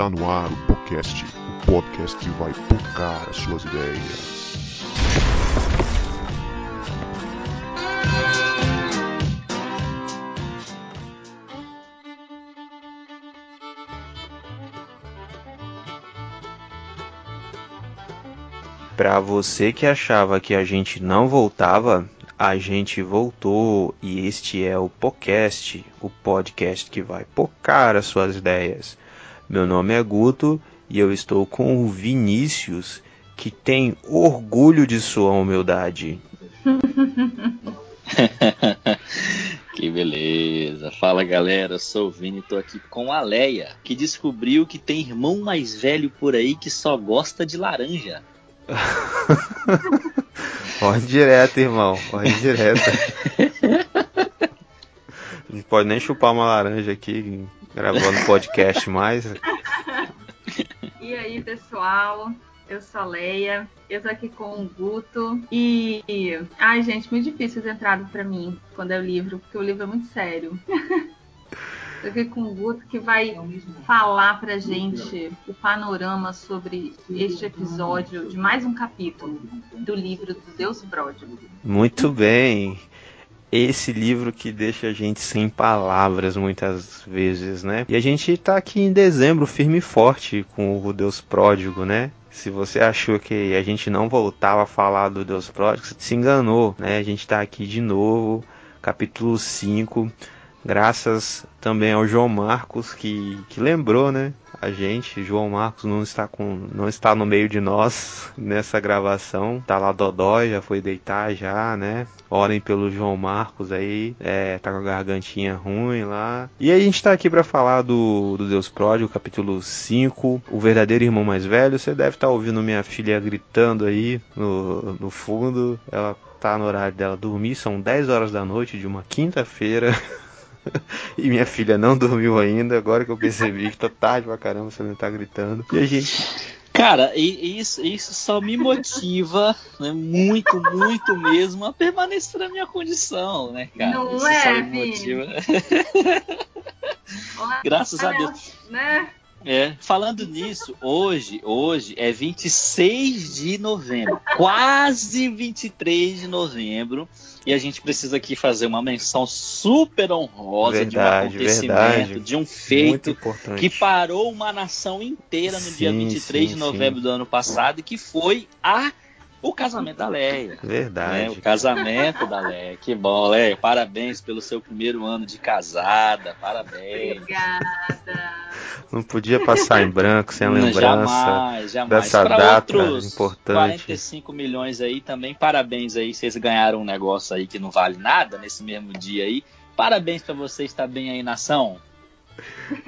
Está no ar o podcast, o podcast que vai tocar as suas ideias. Para você que achava que a gente não voltava, a gente voltou e este é o podcast, o podcast que vai pocar as suas ideias. Meu nome é Guto e eu estou com o Vinícius, que tem orgulho de sua humildade. que beleza. Fala galera, eu sou o Vini e tô aqui com a Leia, que descobriu que tem irmão mais velho por aí que só gosta de laranja. Pode direto, irmão. Pode direto. Não pode nem chupar uma laranja aqui gravando podcast mais. E aí, pessoal? Eu sou a Leia, eu tô aqui com o Guto e. Ai, gente, muito difícil as entradas para mim quando é o livro, porque o livro é muito sério. Tô aqui com o Guto que vai falar pra gente o panorama sobre este episódio de mais um capítulo do livro do Deus Pródigo. Muito bem. Esse livro que deixa a gente sem palavras muitas vezes, né? E a gente tá aqui em dezembro firme e forte com o Deus Pródigo, né? Se você achou que a gente não voltava a falar do Deus Pródigo, se enganou, né? A gente tá aqui de novo, capítulo 5 Graças também ao João Marcos que, que lembrou, né? A gente, João Marcos não está com, não está no meio de nós nessa gravação. Tá lá Dodói, já foi deitar já, né? Orem pelo João Marcos aí, é, tá com a gargantinha ruim lá. E a gente tá aqui para falar do, do Deus Pródigo, capítulo 5, o verdadeiro irmão mais velho. Você deve estar tá ouvindo minha filha gritando aí no, no fundo. Ela tá no horário dela dormir, são 10 horas da noite de uma quinta-feira. e minha filha não dormiu ainda, agora que eu percebi que tá tarde pra caramba, você não tá gritando. E a gente. Cara, isso, isso só me motiva, né, muito, muito mesmo, a permanecer na minha condição, né, cara? Não isso é, só me motiva. Graças a Deus. Né? É, falando nisso, hoje, hoje é 26 de novembro, quase 23 de novembro, e a gente precisa aqui fazer uma menção super honrosa verdade, de um acontecimento, verdade. de um feito que parou uma nação inteira no sim, dia 23 sim, de novembro sim. do ano passado, e que foi a o casamento da Leia. Verdade. Né? O casamento da Leia. Que bom, Leia. Parabéns pelo seu primeiro ano de casada. Parabéns. Obrigada. Não podia passar em branco sem a lembrança jamais, jamais. dessa Pra data outros importante. 45 milhões aí também, parabéns aí. Vocês ganharam um negócio aí que não vale nada nesse mesmo dia aí. Parabéns pra você estar bem aí, nação.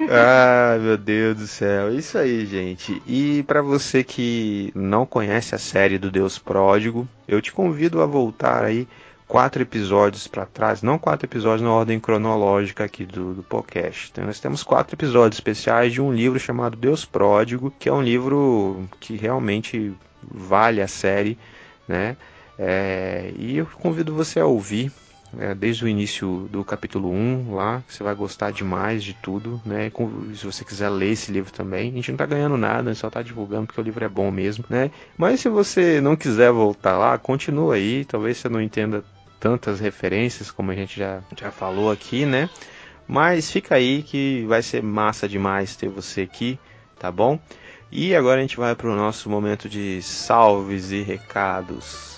Ah, meu Deus do céu. Isso aí, gente. E para você que não conhece a série do Deus Pródigo, eu te convido a voltar aí quatro episódios para trás, não quatro episódios na ordem cronológica aqui do, do podcast. Então, nós temos quatro episódios especiais de um livro chamado Deus Pródigo, que é um livro que realmente vale a série, né? É, e eu convido você a ouvir é, desde o início do capítulo 1 lá, você vai gostar demais de tudo, né? Com- Se você quiser ler esse livro também, a gente não tá ganhando nada, só tá divulgando porque o livro é bom mesmo, né? Mas se você não quiser voltar lá, continua aí, talvez você não entenda tantas referências como a gente já, já falou aqui, né? Mas fica aí que vai ser massa demais ter você aqui, tá bom? E agora a gente vai pro nosso momento de salves e recados.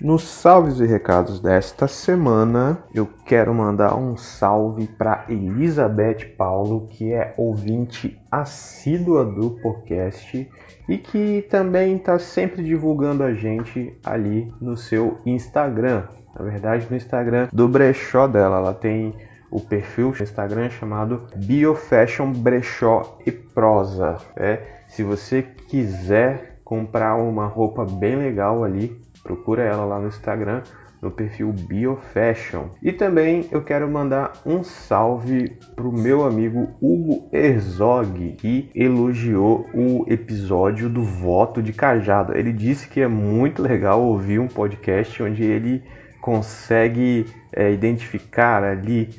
Nos salves e recados desta semana, eu quero mandar um salve para Elizabeth Paulo, que é ouvinte assídua do podcast e que também está sempre divulgando a gente ali no seu Instagram. Na verdade, no Instagram do brechó dela, ela tem o perfil no Instagram chamado Biofashion Brechó e Prosa. É, se você quiser comprar uma roupa bem legal ali, procura ela lá no Instagram, no perfil Biofashion. E também eu quero mandar um salve pro meu amigo Hugo Herzog, que elogiou o episódio do voto de cajado. Ele disse que é muito legal ouvir um podcast onde ele consegue é, identificar ali,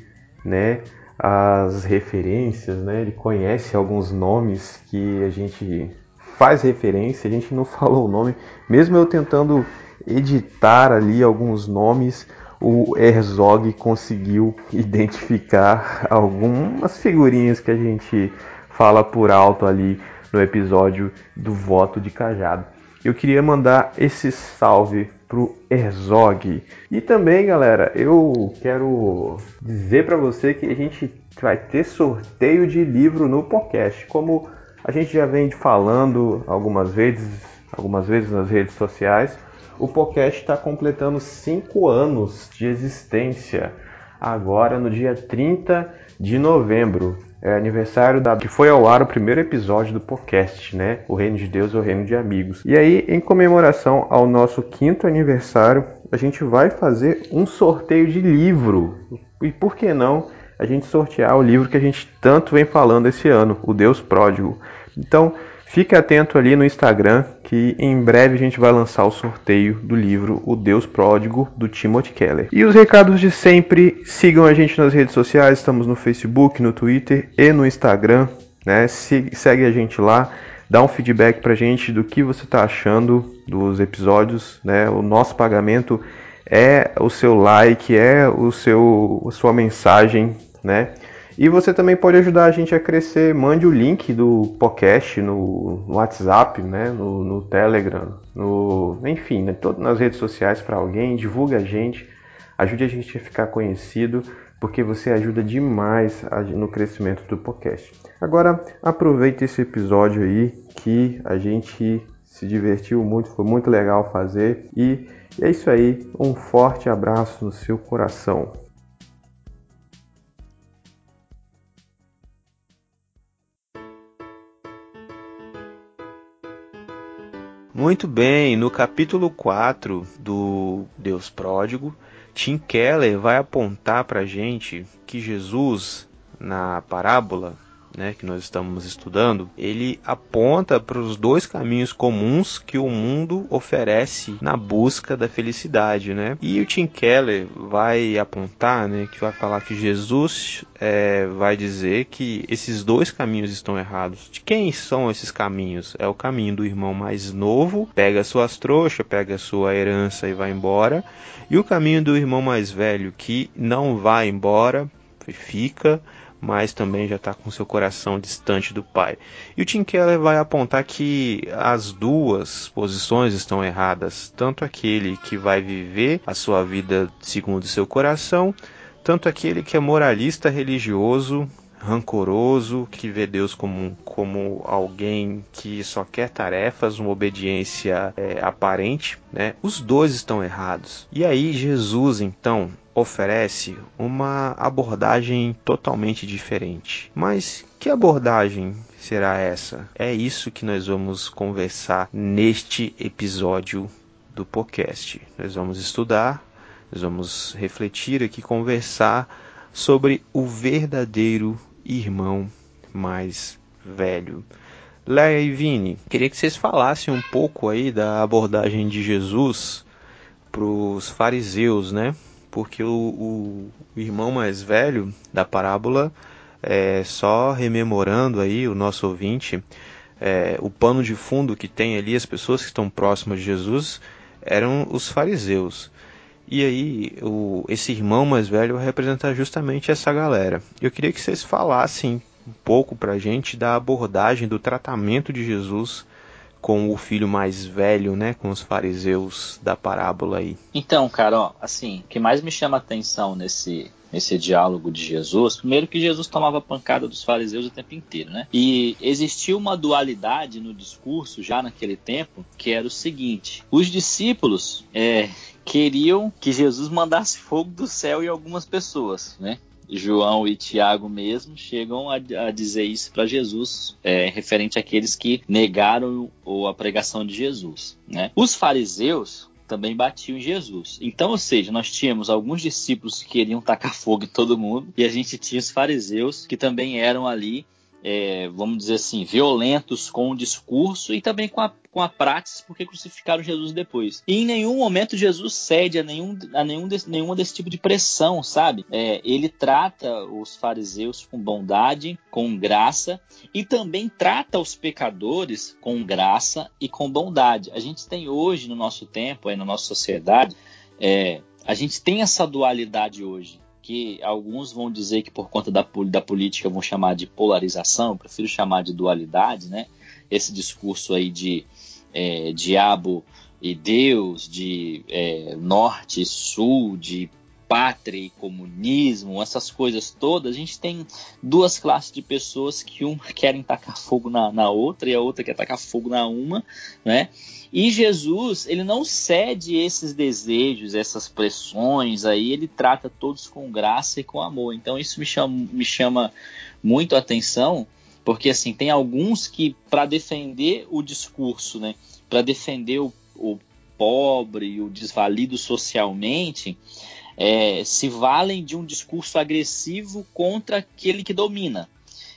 né, as referências, né? Ele conhece alguns nomes que a gente faz referência, a gente não falou o nome, mesmo eu tentando editar ali alguns nomes, o Herzog conseguiu identificar algumas figurinhas que a gente fala por alto ali no episódio do voto de cajado. Eu queria mandar esse salve pro Herzog. E também, galera, eu quero dizer para você que a gente vai ter sorteio de livro no podcast, como a gente já vem falando algumas vezes, algumas vezes nas redes sociais. O podcast está completando 5 anos de existência, agora no dia 30 de novembro. É aniversário da que foi ao ar o primeiro episódio do podcast, né? O Reino de Deus é o Reino de Amigos. E aí, em comemoração ao nosso quinto aniversário, a gente vai fazer um sorteio de livro. E por que não a gente sortear o livro que a gente tanto vem falando esse ano, O Deus Pródigo? Então, fique atento ali no Instagram que em breve a gente vai lançar o sorteio do livro O Deus Pródigo do Timothy Keller. E os recados de sempre, sigam a gente nas redes sociais, estamos no Facebook, no Twitter e no Instagram, né? Segue a gente lá, dá um feedback pra gente do que você está achando dos episódios, né? O nosso pagamento é o seu like, é o seu a sua mensagem, né? E você também pode ajudar a gente a crescer. Mande o link do podcast no, no WhatsApp, né? no, no Telegram, no, enfim, né? Todo, nas redes sociais para alguém. Divulga a gente, ajude a gente a ficar conhecido, porque você ajuda demais no crescimento do podcast. Agora, aproveite esse episódio aí que a gente se divertiu muito, foi muito legal fazer. E é isso aí. Um forte abraço no seu coração. Muito bem, no capítulo 4 do Deus Pródigo, Tim Keller vai apontar para a gente que Jesus, na parábola né, que nós estamos estudando, ele aponta para os dois caminhos comuns que o mundo oferece na busca da felicidade, né? E o Tim Keller vai apontar, né, que vai falar que Jesus é, vai dizer que esses dois caminhos estão errados. De quem são esses caminhos? É o caminho do irmão mais novo, pega suas trouxas, pega sua herança e vai embora, e o caminho do irmão mais velho que não vai embora, fica mas também já está com seu coração distante do Pai. E o Tim Keller vai apontar que as duas posições estão erradas, tanto aquele que vai viver a sua vida segundo seu coração, tanto aquele que é moralista religioso, rancoroso, que vê Deus como, como alguém que só quer tarefas, uma obediência é, aparente, né? Os dois estão errados. E aí Jesus então oferece uma abordagem totalmente diferente. Mas que abordagem será essa? É isso que nós vamos conversar neste episódio do podcast. Nós vamos estudar, nós vamos refletir aqui, conversar sobre o verdadeiro irmão mais velho. Leia e Vini, queria que vocês falassem um pouco aí da abordagem de Jesus para os fariseus, né? porque o, o, irmão mais velho da parábola, é, só rememorando aí o nosso ouvinte, é, o pano de fundo que tem ali, as pessoas que estão próximas de Jesus, eram os fariseus. E aí, o, esse irmão mais velho vai representar justamente essa galera. Eu queria que vocês falassem um pouco para gente da abordagem, do tratamento de Jesus com o filho mais velho, né, com os fariseus da parábola aí. Então, cara, ó, assim, o que mais me chama a atenção nesse nesse diálogo de Jesus, primeiro que Jesus tomava pancada dos fariseus o tempo inteiro, né? E existia uma dualidade no discurso já naquele tempo, que era o seguinte: os discípulos é, queriam que Jesus mandasse fogo do céu em algumas pessoas, né? João e Tiago mesmo chegam a, a dizer isso para Jesus, é, referente àqueles que negaram a pregação de Jesus. Né? Os fariseus também batiam em Jesus. Então, ou seja, nós tínhamos alguns discípulos que queriam tacar fogo em todo mundo e a gente tinha os fariseus que também eram ali é, vamos dizer assim, violentos com o discurso e também com a, com a prática, porque crucificaram Jesus depois. E em nenhum momento Jesus cede a, nenhum, a nenhum desse, nenhuma desse tipo de pressão, sabe? É, ele trata os fariseus com bondade, com graça, e também trata os pecadores com graça e com bondade. A gente tem hoje, no nosso tempo, aí, na nossa sociedade, é, a gente tem essa dualidade hoje que alguns vão dizer que por conta da, da política vão chamar de polarização, eu prefiro chamar de dualidade, né? Esse discurso aí de é, diabo e Deus, de é, norte e sul, de pátria e comunismo, essas coisas todas, a gente tem duas classes de pessoas que uma querem tacar fogo na, na outra e a outra quer tacar fogo na uma, né? E Jesus, ele não cede esses desejos, essas pressões aí, ele trata todos com graça e com amor. Então isso me chama, me chama muito a atenção, porque assim, tem alguns que para defender o discurso, né, para defender o, o pobre, o desvalido socialmente, é, se valem de um discurso agressivo contra aquele que domina.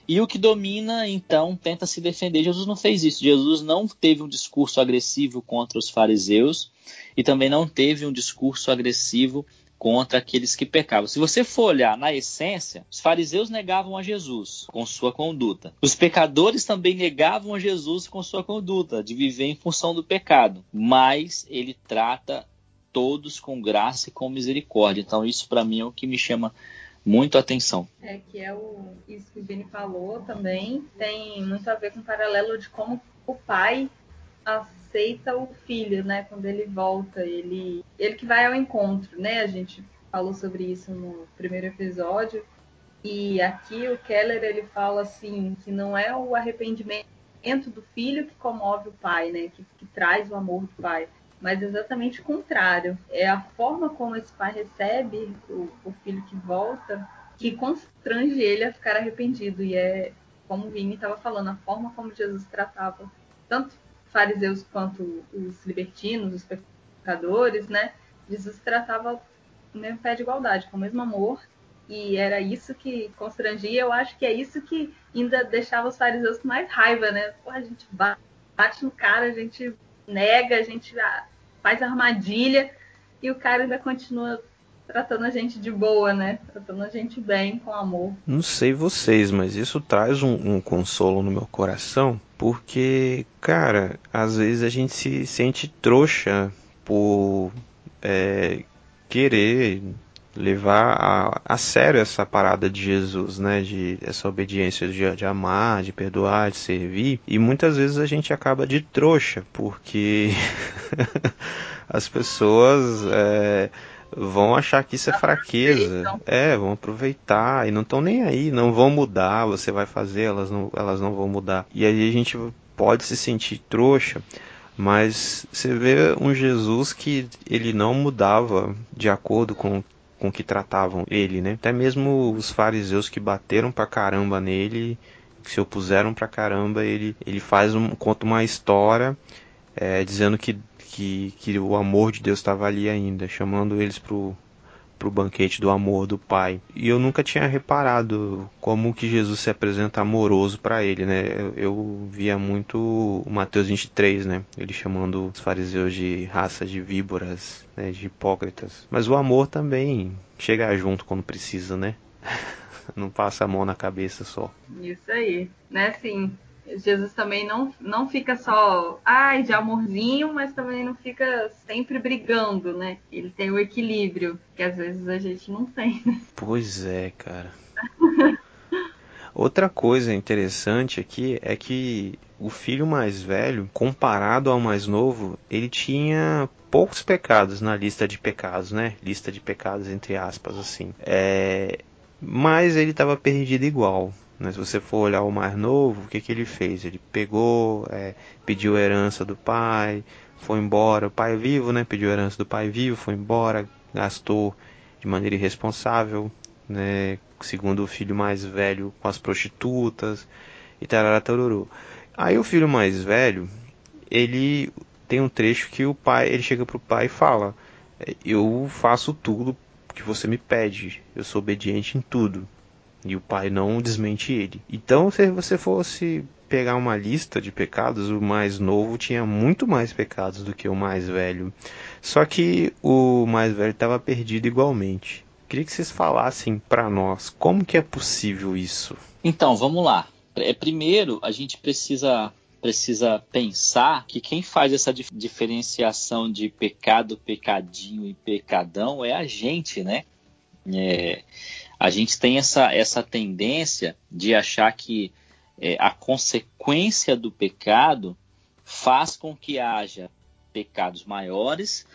E o que domina, então, tenta se defender. Jesus não fez isso. Jesus não teve um discurso agressivo contra os fariseus e também não teve um discurso agressivo contra aqueles que pecavam. Se você for olhar na essência, os fariseus negavam a Jesus com sua conduta. Os pecadores também negavam a Jesus com sua conduta, de viver em função do pecado. Mas ele trata todos com graça e com misericórdia. Então, isso para mim é o que me chama muito atenção. É que é o isso que o Vini falou também tem muito a ver com o paralelo de como o pai aceita o filho, né? Quando ele volta, ele ele que vai ao encontro, né? A gente falou sobre isso no primeiro episódio e aqui o Keller ele fala assim que não é o arrependimento do filho que comove o pai, né? Que, que traz o amor do pai mas exatamente o contrário. É a forma como esse pai recebe o, o filho que volta que constrange ele a ficar arrependido. E é, como o Vini estava falando, a forma como Jesus tratava tanto fariseus quanto os libertinos, os pecadores, né? Jesus tratava no mesmo pé de igualdade, com o mesmo amor. E era isso que constrangia. Eu acho que é isso que ainda deixava os fariseus com mais raiva, né? Pô, a gente bate no cara, a gente nega, a gente faz armadilha e o cara ainda continua tratando a gente de boa, né? Tratando a gente bem, com amor. Não sei vocês, mas isso traz um, um consolo no meu coração, porque, cara, às vezes a gente se sente trouxa por é, querer levar a, a, sério essa parada de Jesus, né? De essa obediência de, de, amar, de perdoar, de servir. E muitas vezes a gente acaba de trouxa, porque as pessoas é, vão achar que isso é fraqueza. É, vão aproveitar e não estão nem aí, não vão mudar, você vai fazer, elas não, elas não vão mudar. E aí a gente pode se sentir trouxa. Mas você vê um Jesus que ele não mudava de acordo com com que tratavam ele, né? Até mesmo os fariseus que bateram pra caramba nele, que se opuseram pra caramba, ele, ele faz um, conta uma história é, dizendo que, que, que o amor de Deus estava ali ainda, chamando eles pro, para o banquete do amor do Pai. E eu nunca tinha reparado como que Jesus se apresenta amoroso para ele, né? Eu, via muito o Mateus 23, né? Ele chamando os fariseus de raça de víboras, né? de hipócritas. Mas o amor também chega junto quando precisa, né? Não passa a mão na cabeça só. Isso aí, né? Assim, Jesus também não, não fica só, ai, de amorzinho, mas também não fica sempre brigando, né? Ele tem o equilíbrio, que às vezes a gente não tem. Pois é, cara. Outra coisa interessante aqui é que o filho mais velho, comparado ao mais novo, ele tinha poucos pecados na lista de pecados, né? Lista de pecados entre aspas assim. É... Mas ele estava perdido igual. Mas se você for olhar o mais novo, o que, que ele fez? Ele pegou, é, pediu herança do pai, foi embora. O pai é vivo, né? Pediu herança do pai vivo, foi embora, gastou de maneira irresponsável, né? Segundo o filho mais velho com as prostitutas e tarará taruru. Aí o filho mais velho, ele tem um trecho que o pai, ele chega pro pai e fala: "Eu faço tudo que você me pede. Eu sou obediente em tudo." E o pai não desmente ele. Então, se você fosse pegar uma lista de pecados, o mais novo tinha muito mais pecados do que o mais velho. Só que o mais velho estava perdido igualmente. Queria que vocês falassem para nós como que é possível isso. Então, vamos lá. É, primeiro, a gente precisa precisa pensar que quem faz essa dif diferenciação de pecado, pecadinho e pecadão é a gente, né? É, a gente tem essa, essa tendência de achar que é, a consequência do pecado faz com que haja pecados maiores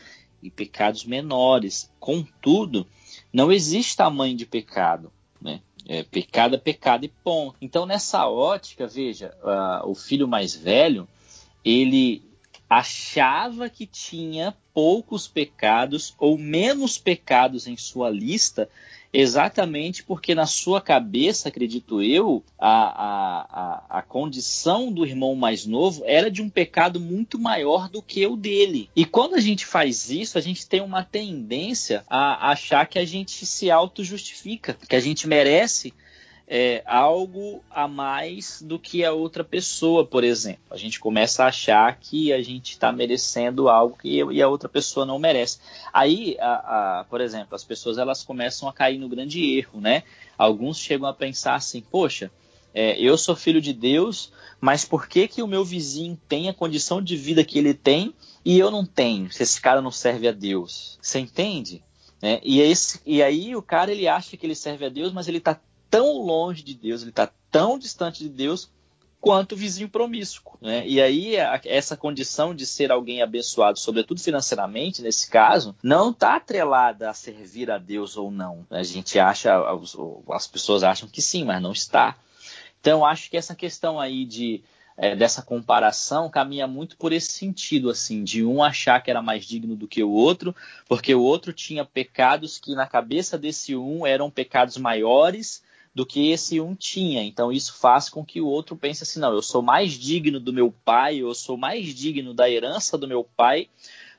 e pecados menores. Contudo, não existe tamanho de pecado. Né? É, pecado é pecado e ponto. Então, nessa ótica, veja, uh, o filho mais velho, ele achava que tinha poucos pecados ou menos pecados em sua lista exatamente porque na sua cabeça, acredito eu, a, a, a, a, condição do irmão mais novo era de um pecado muito maior do que o dele. E quando a gente faz isso, a gente tem uma tendência a achar que a gente se auto-justifica, que a gente merece é, algo a mais do que a outra pessoa, por exemplo. A gente começa a achar que a gente está merecendo algo que eu e a outra pessoa não merece. Aí, a, a, por exemplo, as pessoas elas começam a cair no grande erro, né? Alguns chegam a pensar assim, poxa, é, eu sou filho de Deus, mas por que que o meu vizinho tem a condição de vida que ele tem e eu não tenho? Se esse cara não serve a Deus, você entende? É, e, esse, e aí o cara ele acha que ele serve a Deus, mas ele está tão longe de Deus, ele está tão distante de Deus quanto o vizinho promíscuo. Né? E aí, a, essa condição de ser alguém abençoado, sobretudo financeiramente, nesse caso, não está atrelada a servir a Deus ou não. A gente acha, as pessoas acham que sim, mas não está. Então, acho que essa questão aí de é, dessa comparação caminha muito por esse sentido, assim, de um achar que era mais digno do que o outro, porque o outro tinha pecados que na cabeça desse um eram pecados maiores do que esse um tinha. Então isso faz com que o outro pense assim: não, eu sou mais digno do meu pai, eu sou mais digno da herança do meu pai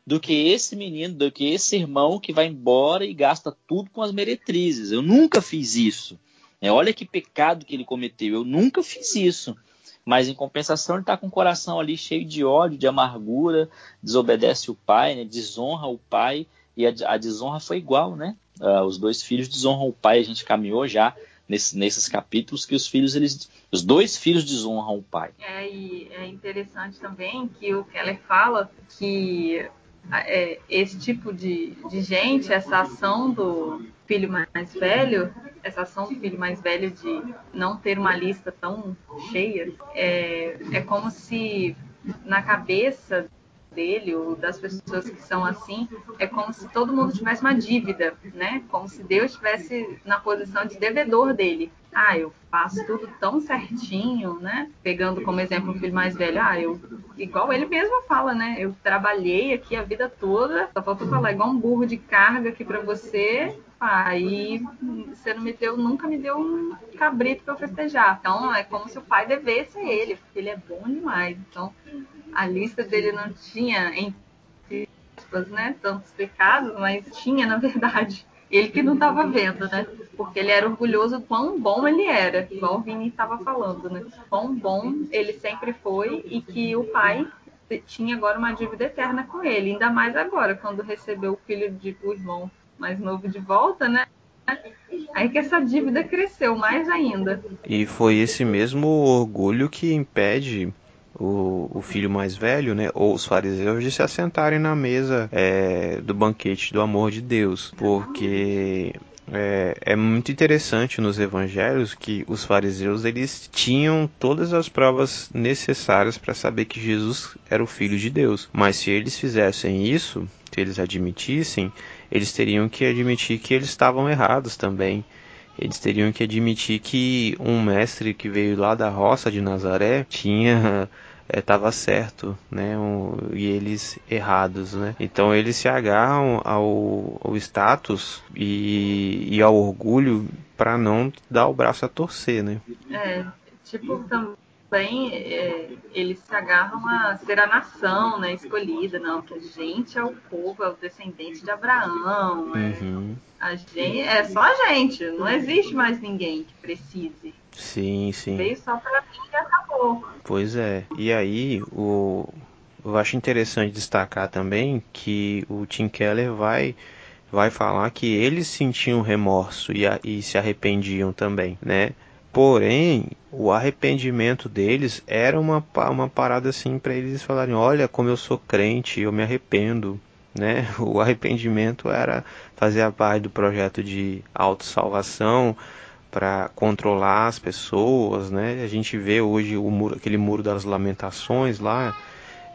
do que esse menino, do que esse irmão que vai embora e gasta tudo com as meretrizes. Eu nunca fiz isso. É, olha que pecado que ele cometeu. Eu nunca fiz isso. Mas em compensação ele está com o coração ali cheio de ódio, de amargura, desobedece o pai, né, desonra o pai e a, a desonra foi igual, né? Uh, os dois filhos desonram o pai. A gente caminhou já nesse, nesses capítulos que os filhos, eles, os dois filhos desonram o pai. É, e é interessante também que o Keller fala que é, esse tipo de, de gente, essa ação do filho mais velho, essa ação do filho mais velho de não ter uma lista tão cheia, é, é como se na cabeça dele ou das pessoas que são assim, é como se todo mundo tivesse uma dívida, né? Como se Deus estivesse na posição de devedor dele. Ah, eu faço tudo tão certinho, né? Pegando como exemplo o filho mais velho, ah, eu igual ele mesmo fala, né? Eu trabalhei aqui a vida toda, só falta falar igual um burro de carga aqui para você, aí você não me deu, nunca me deu um cabrito para eu festejar. Então é como se o pai devesse a ele, porque ele é bom demais. Então a lista dele não tinha, entre aspas, né, tantos pecados, mas tinha, na verdade. Ele que não estava vendo, né? Porque ele era orgulhoso do quão bom ele era, igual o Vini estava falando, né? Quão bom ele sempre foi e que o pai tinha agora uma dívida eterna com ele, ainda mais agora, quando recebeu o filho de o irmão mais novo de volta, né? Aí que essa dívida cresceu mais ainda. E foi esse mesmo orgulho que impede o, o, filho mais velho, né, ou os fariseus, de se assentarem na mesa é, do banquete do amor de Deus, porque é, é, muito interessante nos evangelhos que os fariseus eles tinham todas as provas necessárias para saber que Jesus era o filho de Deus. Mas se eles fizessem isso, se eles admitissem, eles teriam que admitir que eles estavam errados também. Eles teriam que admitir que um mestre que veio lá da roça de Nazaré tinha estava é, certo, né? Um, e eles errados, né? Então eles se agarram ao, ao status e, e ao orgulho para não dar o braço a torcer, né? É, tipo é, eles se agarram a ser a nação né, escolhida, não, que a gente é o povo, é o descendente de Abraão. É, Uhum. a gente, é só a gente, não existe mais ninguém que precise. Sim, sim. Veio só pra mim e acabou. Pois é. E aí, o, eu acho interessante destacar também que o Tim Keller vai, vai falar que eles sentiam remorso e, a- e se arrependiam também, né? Porém, o arrependimento deles era uma, uma parada assim para eles falarem: olha, como eu sou crente, eu me arrependo. Né? O arrependimento era fazer a parte do projeto de autossalvação, para controlar as pessoas, né? A gente vê hoje o muro, aquele muro das lamentações lá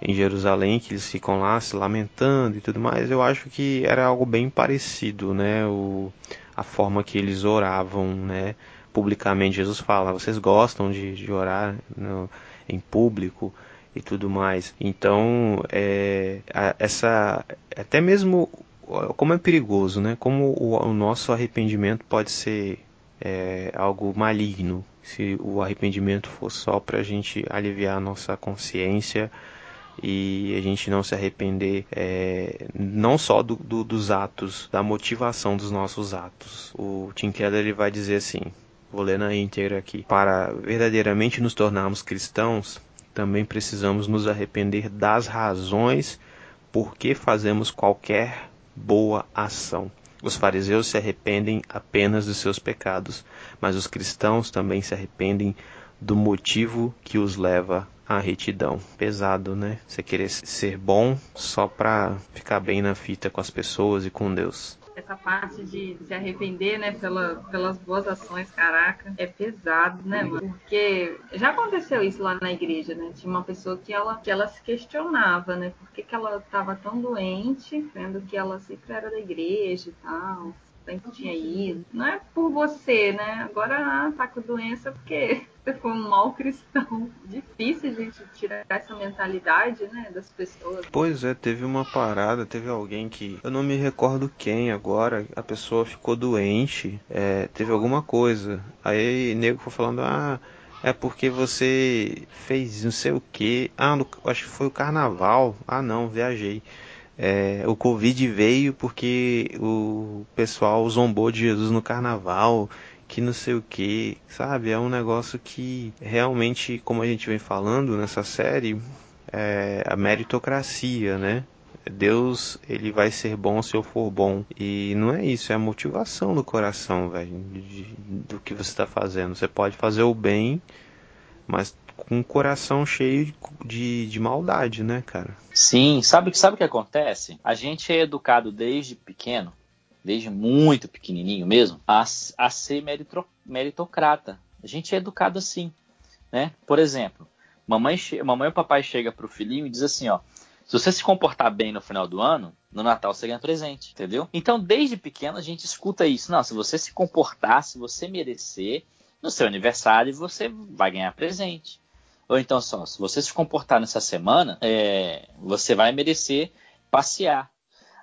em Jerusalém que eles ficam lá se lamentando e tudo mais. Eu acho que era algo bem parecido, né? O, a forma que eles oravam, né? Publicamente Jesus fala: vocês gostam de, de orar no, em público e tudo mais. Então, é, a- essa até mesmo como é perigoso, né? Como o, o nosso arrependimento pode ser é, algo maligno. Se o arrependimento for só para a gente aliviar a nossa consciência e a gente não se arrepender é, não só do, do- dos atos, da motivação dos nossos atos. O Tim Keller ele vai dizer assim, vou ler na íntegra aqui, para verdadeiramente nos tornarmos cristãos, também precisamos nos arrepender das razões por que fazemos qualquer boa ação. Os fariseus se arrependem apenas dos seus pecados, mas os cristãos também se arrependem do motivo que os leva à retidão. Pesado, né? Você querer ser bom só pra ficar bem na fita com as pessoas e com Deus. Essa parte de se arrepender, né, pela, pelas boas ações, caraca, é pesado, né, mano? Porque já aconteceu isso lá na igreja, né? Tinha uma pessoa que ela, que ela se questionava, né? Por que, que ela estava tão doente, sendo que ela sempre era da igreja e tal, sempre tinha ido. Não é por você, né? Agora ah, tá com doença porque você foi um mau cristão. Difícil a gente tirar essa mentalidade, né, das pessoas. Pois é, teve uma parada, teve alguém que. Eu não me recordo quem agora, a pessoa ficou doente, é, teve alguma coisa. Aí nego foi falando, ah, é porque você fez não sei o que. Ah, no- acho que foi o carnaval. Ah não, viajei. É, o Covid veio porque o pessoal zombou de Jesus no carnaval, que não sei o que, sabe? É um negócio que realmente, como a gente vem falando nessa série, é a meritocracia, né? Deus, ele vai ser bom se eu for bom. E não é isso, é a motivação do coração, velho, do que você está fazendo. Você pode fazer o bem, mas com o coração cheio de, de maldade, né, cara? Sim, sabe, o que- sabe o que acontece? A gente é educado desde pequeno, desde muito pequenininho mesmo, a, a ser meritro- meritocrata. A gente é educado assim, né? Por exemplo, mamãe, mamãe ou papai chega pro filhinho e diz assim, ó, se você se comportar bem no final do ano, no Natal você ganha presente, entendeu? Então, desde pequeno a gente escuta isso. Não, se você se comportar, se você merecer, no seu aniversário você vai ganhar presente. Ou então só, se você se comportar nessa semana, é, você vai merecer passear.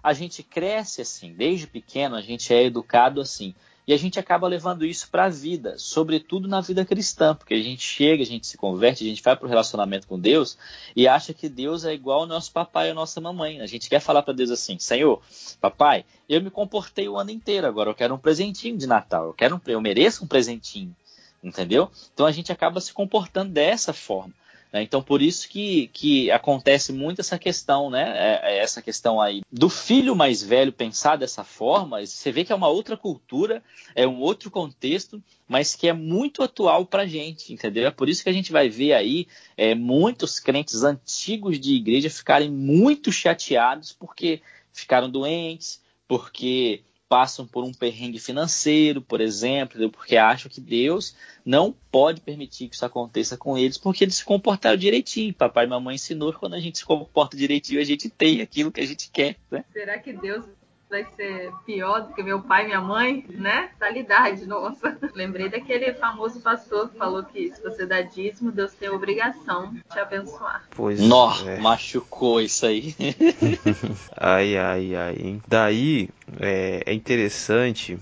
A gente cresce assim, desde pequeno a gente é educado assim. E a gente acaba levando isso para a vida, sobretudo na vida cristã, porque a gente chega, a gente se converte, a gente vai para o relacionamento com Deus e acha que Deus é igual ao nosso papai à nossa mamãe. A gente quer falar para Deus assim: Senhor, papai, eu me comportei o ano inteiro, agora eu quero um presentinho de Natal, eu quero um, eu mereço um presentinho entendeu? Então a gente acaba se comportando dessa forma. né? Então por isso que, que acontece muito essa questão, né? É- é essa questão aí do filho mais velho pensar dessa forma. Você vê que é uma outra cultura, é um outro contexto, mas que é muito atual para gente, entendeu? É por isso que a gente vai ver aí é, muitos crentes antigos de igreja ficarem muito chateados porque ficaram doentes, porque passam por um perrengue financeiro, por exemplo, porque acham que Deus não pode permitir que isso aconteça com eles, porque eles se comportaram direitinho. Papai e mamãe ensinou que quando a gente se comporta direitinho, a gente tem aquilo que a gente quer, né? Será que Deus vai ser pior do que meu pai e minha mãe, né? Talidade, nossa. Lembrei daquele famoso pastor que falou que se você dá dízimo, Deus tem a obrigação de te abençoar. Pois Nó, é. machucou isso aí. Ai, ai, ai. hein? Daí é, é interessante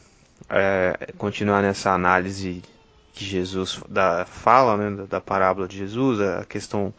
é, continuar nessa análise que Jesus da, fala, né, da, da parábola de Jesus, a questão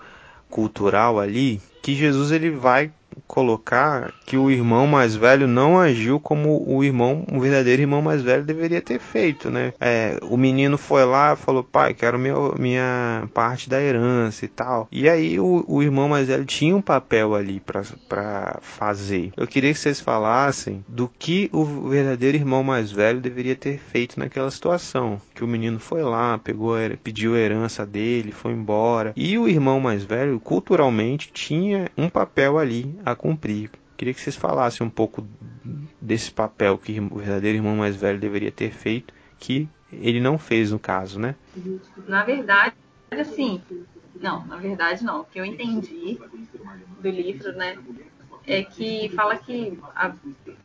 cultural ali, que Jesus ele vai colocar que o irmão mais velho não agiu como o irmão, o verdadeiro irmão mais velho deveria ter feito, né? É, o menino foi lá falou, pai, quero meu, minha parte da herança e tal. E aí o, o irmão mais velho tinha um papel ali para fazer. Eu queria que vocês falassem do que o verdadeiro irmão mais velho deveria ter feito naquela situação. Que o menino foi lá, pegou, pediu a herança dele, foi embora. E o irmão mais velho, culturalmente, tinha um papel ali a cumprir. Queria que vocês falassem um pouco desse papel que o verdadeiro irmão mais velho deveria ter feito, que ele não fez no caso, né? Na verdade, assim, não, na verdade não. O que eu entendi do livro, né, é que fala que a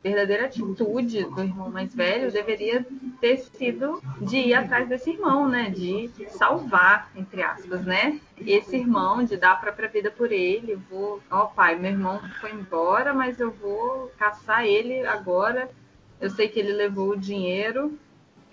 verdadeira atitude do irmão mais velho deveria ter sido de ir atrás desse irmão, né? De salvar, entre aspas, né? Esse irmão, de dar a própria vida por ele. Vou, ó oh, pai, meu irmão foi embora, mas eu vou caçar ele agora. Eu sei que ele levou o dinheiro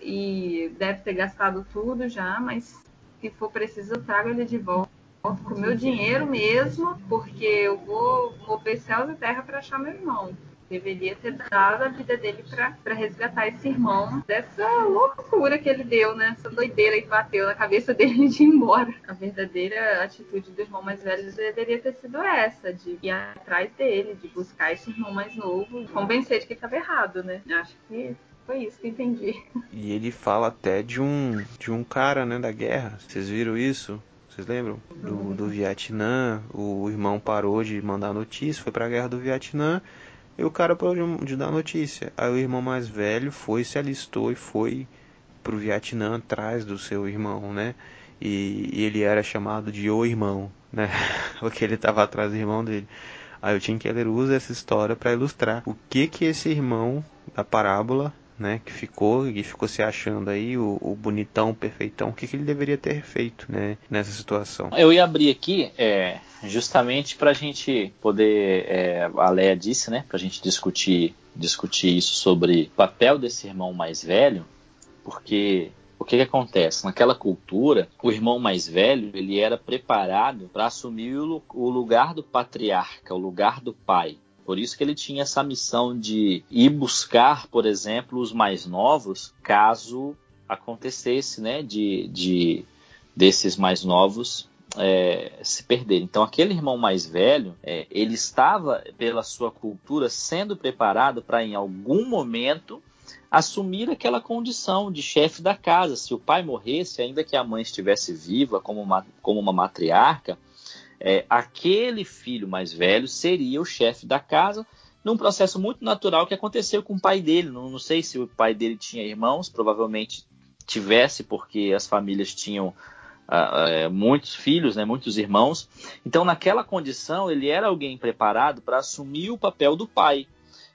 e deve ter gastado tudo já, mas se for preciso eu trago ele de volta com meu dinheiro mesmo, porque eu vou mover céus e terra para achar meu irmão. Deveria ter dado a vida dele para resgatar esse irmão dessa loucura que ele deu, né? Essa doideira que bateu na cabeça dele de ir embora. A verdadeira atitude do irmão mais velho deveria ter sido essa, de ir atrás dele, de buscar esse irmão mais novo, convencer de que estava errado, né? Acho que foi isso que entendi. E ele fala até de um de um cara, né, da guerra. Vocês viram isso? Vocês lembram? Do, do Vietnã, o irmão parou de mandar notícia, foi para a guerra do Vietnã e o cara parou de, de dar notícia. Aí o irmão mais velho foi, se alistou e foi pro Vietnã atrás do seu irmão, né? E, e ele era chamado de o irmão, né? Porque ele estava atrás do irmão dele. Aí o Tim Keller usa essa história para ilustrar o que que esse irmão da parábola né, que ficou e ficou se achando aí o, o bonitão, perfeitão, o que, que, ele deveria ter feito, né, nessa situação. Eu ia abrir aqui, é, justamente para a gente poder, é, a Leia disse, né, para a gente discutir, discutir isso sobre o papel desse irmão mais velho, porque o que, que, acontece? Naquela cultura, o irmão mais velho ele era preparado para assumir o, o lugar do patriarca, o lugar do pai. Por isso que ele tinha essa missão de ir buscar, por exemplo, os mais novos, caso acontecesse, né, de, de desses mais novos é, se perderem. Então, aquele irmão mais velho, é, ele estava, pela sua cultura, sendo preparado para, em algum momento, assumir aquela condição de chefe da casa. Se o pai morresse, ainda que a mãe estivesse viva como uma, como uma matriarca, é, aquele filho mais velho seria o chefe da casa, num processo muito natural que aconteceu com o pai dele. Não, não sei se o pai dele tinha irmãos, provavelmente tivesse, porque as famílias tinham uh, muitos filhos, né, muitos irmãos. Então, naquela condição, ele era alguém preparado para assumir o papel do pai.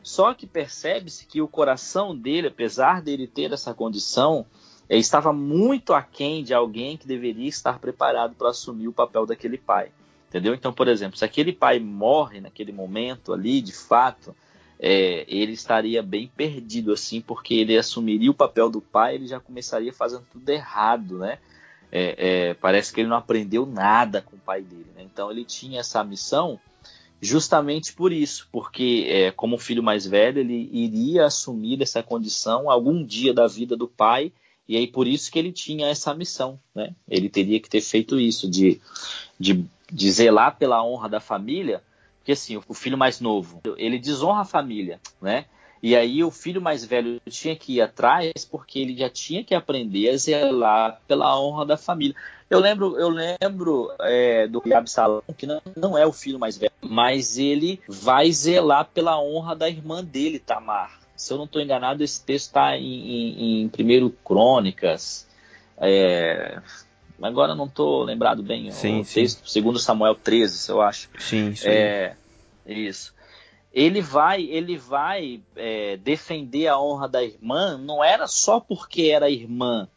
Só que percebe-se que o coração dele, apesar dele ter essa condição, eh, estava muito aquém de alguém que deveria estar preparado para assumir o papel daquele pai. Entendeu? Então, por exemplo, se aquele pai morre naquele momento ali, de fato, é, ele estaria bem perdido, assim, porque ele assumiria o papel do pai, ele já começaria fazendo tudo errado, né? É, é, parece que ele não aprendeu nada com o pai dele, né? Então ele tinha essa missão justamente por isso, porque é, como filho mais velho ele iria assumir essa condição algum dia da vida do pai e aí por isso que ele tinha essa missão, né? Ele teria que ter feito isso de, de de zelar pela honra da família, porque assim, o filho mais novo, ele desonra a família, né? E aí o filho mais velho tinha que ir atrás porque ele já tinha que aprender a zelar pela honra da família. Eu lembro, eu lembro é, do Absalão, que não, não é o filho mais velho, mas ele vai zelar pela honra da irmã dele, Tamar. Se eu não estou enganado, esse texto está em, em, em 1 Crônicas, é, Agora não estou lembrado bem sim, o sim. texto, segundo Samuel 13, eu acho. Sim, isso. É, isso. Ele vai, ele vai é, defender a honra da irmã, não era só porque era irmã,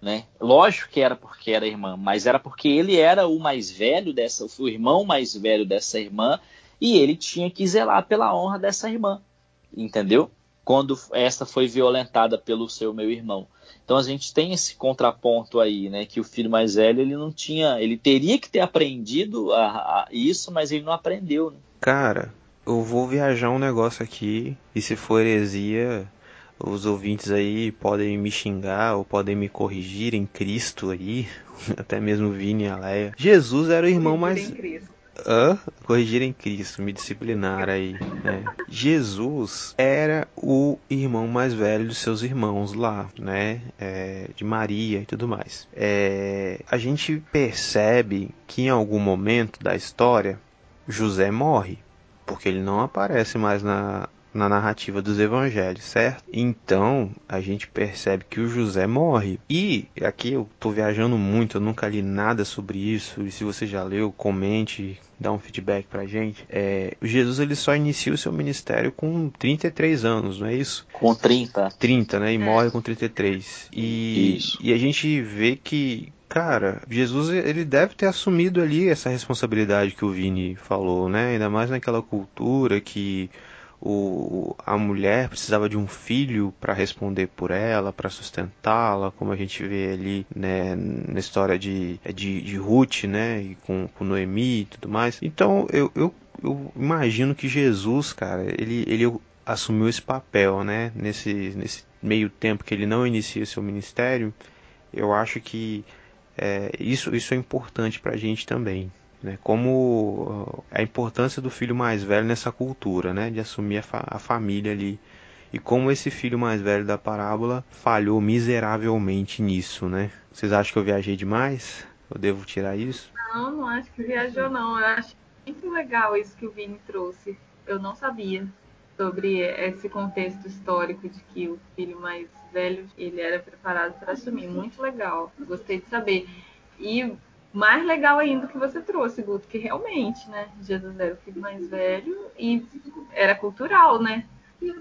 né? Lógico que era porque era irmã, mas era porque ele era o mais velho dessa, o irmão mais velho dessa irmã, e ele tinha que zelar pela honra dessa irmã, entendeu? Quando essa foi violentada pelo seu meu irmão. Então a gente tem esse contraponto aí, né? Que o filho mais velho ele não tinha, ele teria que ter aprendido a, a isso, mas ele não aprendeu. Né? Cara, eu vou viajar um negócio aqui e se for heresia, os ouvintes aí podem me xingar ou podem me corrigir em Cristo aí, até mesmo Vini e Aleia. Jesus era o irmão mais. Hã? Corrigir em Cristo, me disciplinar aí. Né? Jesus era o irmão mais velho dos seus irmãos lá, né? É, de Maria e tudo mais. É, a gente percebe que em algum momento da história José morre, porque ele não aparece mais na, na narrativa dos evangelhos, certo? Então a gente percebe que o José morre. E aqui eu tô viajando muito, eu nunca li nada sobre isso. E se você já leu, comente, dá um feedback pra gente. É, Jesus ele só inicia o seu ministério com 33 anos, não é isso? Com 30. 30, né? E morre com 33. E, isso. e a gente vê que cara, Jesus ele deve ter assumido ali essa responsabilidade que o Vini falou, né? Ainda mais naquela cultura que o, a mulher precisava de um filho para responder por ela, para sustentá-la, como a gente vê ali né, na história de, de, de Ruth, né, e com, com Noemi e tudo mais. Então eu, eu, eu imagino que Jesus, cara, ele, ele assumiu esse papel, né, nesse, nesse meio tempo que ele não inicia seu ministério. Eu acho que é, isso, isso é importante para a gente também né, como a importância do filho mais velho nessa cultura, né, de assumir a, fa a família ali e como esse filho mais velho da parábola falhou miseravelmente nisso, né? Vocês acham que eu viajei demais? Eu devo tirar isso? Não, não acho que viajou não. Eu acho muito legal isso que o Vini trouxe. Eu não sabia sobre esse contexto histórico de que o filho mais velho ele era preparado para assumir. Muito legal. Gostei de saber. E mais legal ainda que você trouxe, Guto, que realmente, né? Jesus era o filho mais velho e era cultural, né?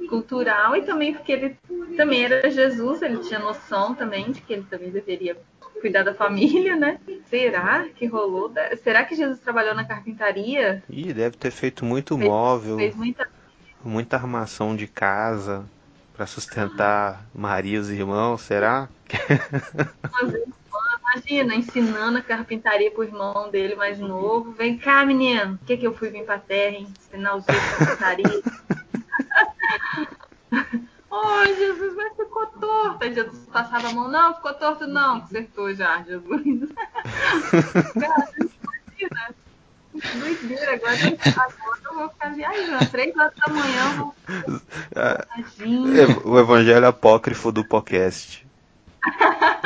Cultural e também porque ele também era Jesus, ele tinha noção também de que ele também deveria cuidar da família, né? Será que rolou? Será que Jesus trabalhou na carpintaria? Ih, deve ter feito muito fez, móvel. Fez muita... muita armação de casa para sustentar Maria e os irmãos, será? Imagina, ensinando a carpintaria pro irmão dele mais novo. Vem cá, menino. O que, que eu fui vir pra terra, hein? Ensinar os outros carpintaria. oh, Jesus, mas ficou torto. Aí Jesus passava a mão. Não, ficou torto não. Consertou já, Jesus. Cara, imagina. Doideira, agora, agora eu vou ficar viajando. Três horas da manhã eu vou. É, o evangelho apócrifo do podcast.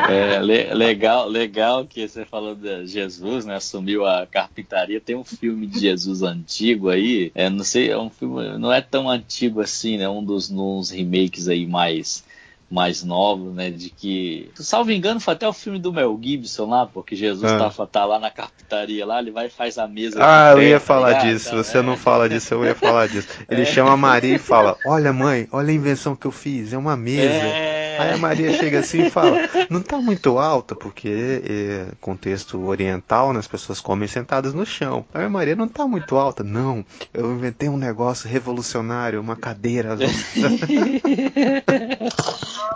É, le, legal, legal que você falou de Jesus, né? Assumiu a carpintaria. Tem um filme de Jesus antigo aí. É, não sei, é um filme, não é tão antigo assim, né? Um dos uns remakes aí mais mais novos, né? De que, salvo engano, foi até o filme do Mel Gibson lá, porque Jesus ah. tá, tá lá na carpintaria lá, ele vai e faz a mesa. Ah, eu ia tá falar ligado? disso. Então, você é. não fala disso, eu ia falar disso. Ele é. chama a Maria e fala: Olha, mãe, olha a invenção que eu fiz, é uma mesa. É. Aí a Maria chega assim e fala: Não tá muito alta, porque é contexto oriental, né, as pessoas comem sentadas no chão. Aí a Maria não tá muito alta. Não, eu inventei um negócio revolucionário, uma cadeira.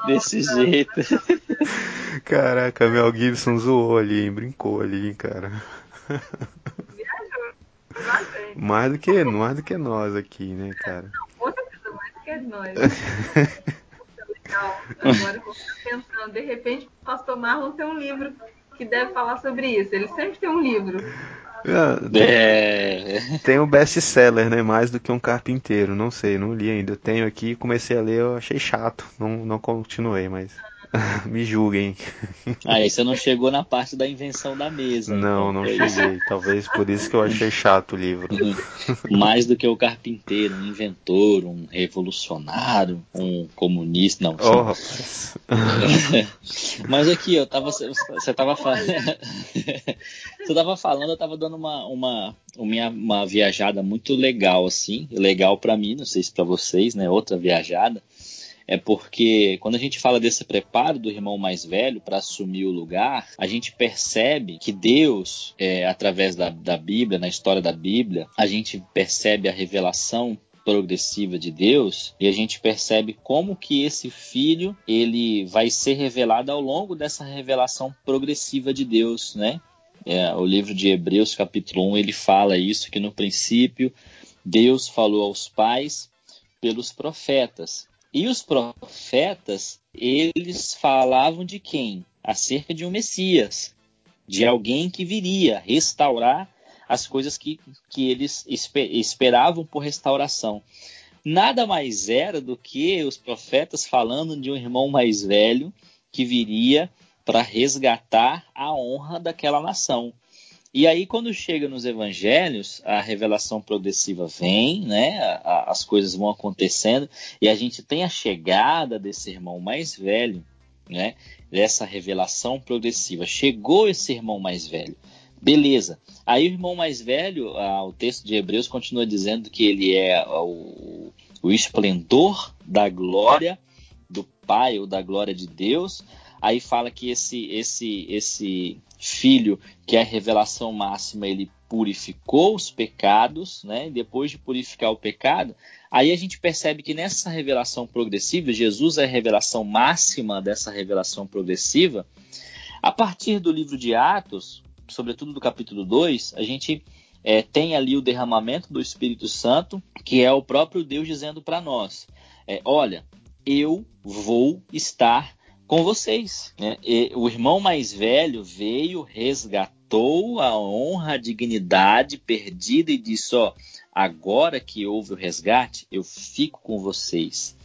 Desse jeito. Caraca, Mel Gibson zoou ali, hein? brincou ali, hein, cara. Mais do que, mais do que nós aqui, né, cara? Não, outra coisa mais do que nós. legal. Agora eu vou ficar pensando, de repente o pastor Marlon tem um livro que deve falar sobre isso. Ele sempre tem um livro. É. Tem um best-seller, né? Mais do que um carpinteiro. Não sei, não li ainda. Eu tenho aqui, comecei a ler, eu achei chato. Não, não continuei, mas. Me julguem. Aí você não chegou na parte da invenção da mesa. Não, então, não cheguei. Talvez por isso que eu achei chato o livro. Mais do que o carpinteiro, um inventor, um revolucionário, um comunista. Não. Oh, rapaz. Mas aqui, eu tava. Você tava falando. você tava falando, eu tava dando uma, uma, uma, uma viajada muito legal, assim. Legal para mim, não sei se para vocês, né? Outra viajada é porque quando a gente fala desse preparo do irmão mais velho para assumir o lugar, a gente percebe que Deus, é, através da, da Bíblia, na história da Bíblia, a gente percebe a revelação progressiva de Deus e a gente percebe como que esse filho ele vai ser revelado ao longo dessa revelação progressiva de Deus, né? É, o livro de Hebreus capítulo 1 ele fala isso que no princípio Deus falou aos pais pelos profetas e os profetas eles falavam de quem? Acerca de um Messias, de alguém que viria restaurar as coisas que, que eles esperavam por restauração. Nada mais era do que os profetas falando de um irmão mais velho que viria para resgatar a honra daquela nação. E aí, quando chega nos evangelhos, a revelação progressiva vem, né? as coisas vão acontecendo, e a gente tem a chegada desse irmão mais velho, né? Dessa revelação progressiva. Chegou esse irmão mais velho. Beleza. Aí o irmão mais velho, o texto de Hebreus continua dizendo que ele é o, o esplendor da glória do Pai ou da glória de Deus. Aí fala que esse esse esse filho, que é a revelação máxima, ele purificou os pecados, né? E depois de purificar o pecado, aí a gente percebe que nessa revelação progressiva, Jesus é a revelação máxima dessa revelação progressiva. A partir do livro de Atos, sobretudo do capítulo 2, a gente é, tem ali o derramamento do Espírito Santo, que é o próprio Deus dizendo para nós: é, olha, eu vou estar com vocês. Né? o irmão mais velho veio, resgatou a honra, a dignidade perdida e disse: ó, agora que houve o resgate, eu fico com vocês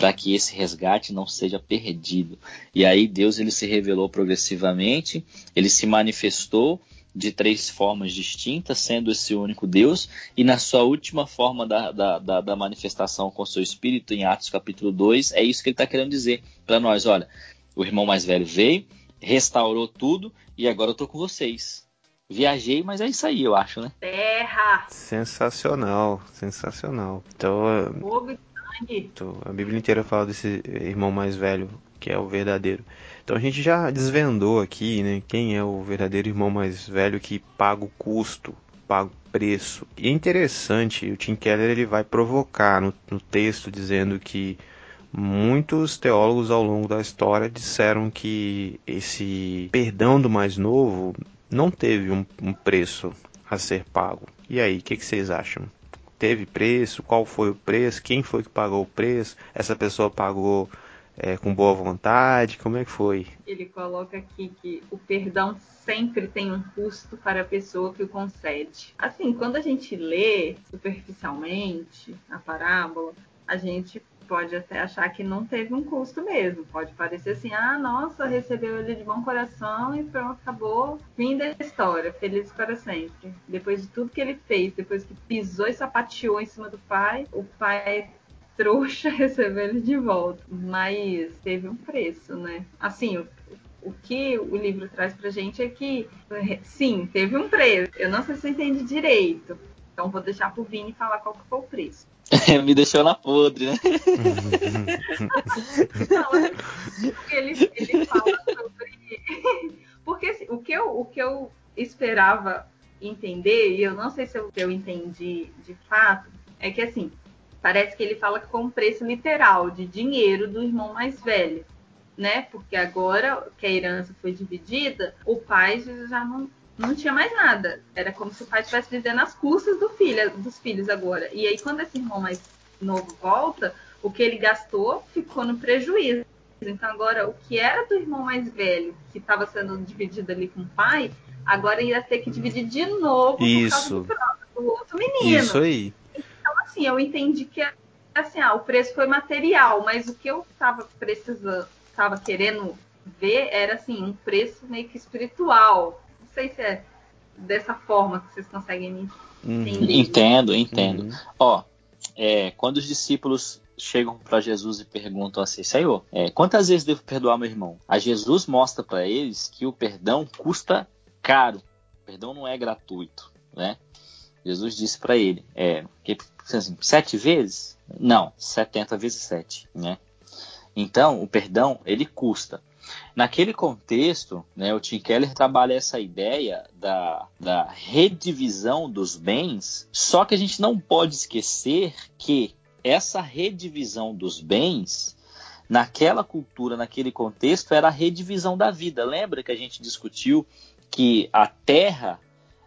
para que esse resgate não seja perdido. E aí Deus ele se revelou progressivamente, ele se manifestou de três formas distintas, sendo esse único Deus, e na sua última forma da, da, da, da manifestação com seu Espírito, em Atos capítulo 2, é isso que ele está querendo dizer para nós. Olha, o irmão mais velho veio, restaurou tudo, e agora eu estou com vocês. Viajei, mas é isso aí, eu acho, né? Terra! Sensacional, sensacional. Então, então, a Bíblia inteira fala desse irmão mais velho, que é o verdadeiro. Então a gente já desvendou aqui, né, quem é o verdadeiro irmão mais velho que paga o custo, paga o preço. E é interessante, o Tim Keller ele vai provocar no, no texto dizendo que muitos teólogos ao longo da história disseram que esse perdão do mais novo não teve um, um preço a ser pago. E aí, o que, que vocês acham? teve preço, qual foi o preço, quem foi que pagou o preço, essa pessoa pagou é, com boa vontade, como é que foi? Ele coloca aqui que o perdão sempre tem um custo para a pessoa que o concede. Assim, quando a gente lê superficialmente a parábola, a gente pode até achar que não teve um custo mesmo. Pode parecer assim, ah, nossa, recebeu ele de bom coração e pronto, acabou. Fim da história, feliz para sempre. Depois de tudo que ele fez, depois que pisou e sapateou em cima do pai, o pai trouxa recebeu ele de volta. Mas teve um preço, né? Assim, o, o que o livro traz pra gente é que, sim, teve um preço. Eu não sei se você entende direito. Então vou deixar pro Vini falar qual que foi o preço. Me deixou na podre, né? Não, ele, ele fala sobre. Porque assim, o, que eu, o que eu esperava entender, e eu não sei se eu, eu entendi de fato, é que assim, parece que ele fala que foi um preço literal de dinheiro do irmão mais velho, né? Porque agora que a herança foi dividida, o pai já não, não tinha mais nada. Era como se o pai estivesse vivendo as custas do filho, dos filhos agora. E aí, quando esse irmão mais novo volta, o que ele gastou ficou no prejuízo. Então, agora, o que era do irmão mais velho, que estava sendo dividido ali com o pai, agora ia ter que dividir de novo Isso. por causa do, do outro menino. Isso aí. Assim, eu entendi que assim, ah, o preço foi material, mas o que eu estava precisando, estava querendo ver era assim, um preço meio que espiritual sei se é dessa forma que vocês conseguem me uhum. entender. Entendo, entendo. Uhum. Ó, é, quando os discípulos chegam para Jesus e perguntam assim: Senhor, é, quantas vezes devo perdoar meu irmão? A Jesus mostra para eles que o perdão custa caro. O perdão não é gratuito, né? Jesus disse para ele: é, que, sete vezes? Não, setenta vezes sete, né? Então, o perdão ele custa. Naquele contexto, né, o Tim Keller trabalha essa ideia da, da redivisão dos bens, só que a gente não pode esquecer que essa redivisão dos bens, naquela cultura, naquele contexto, era a redivisão da vida. Lembra que a gente discutiu que a terra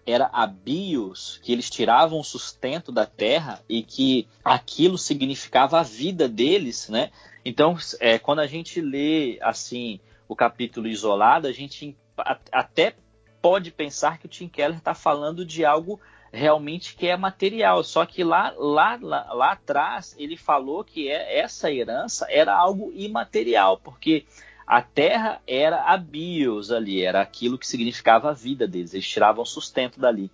era a bios, que eles tiravam o sustento da terra e que aquilo significava a vida deles, né? Então, é, quando a gente lê assim o capítulo isolado, a gente até pode pensar que o Tim Keller está falando de algo realmente que é material. Só que lá, lá, lá, lá atrás ele falou que é, essa herança era algo imaterial, porque a terra era a bios ali, era aquilo que significava a vida deles, eles tiravam sustento dali.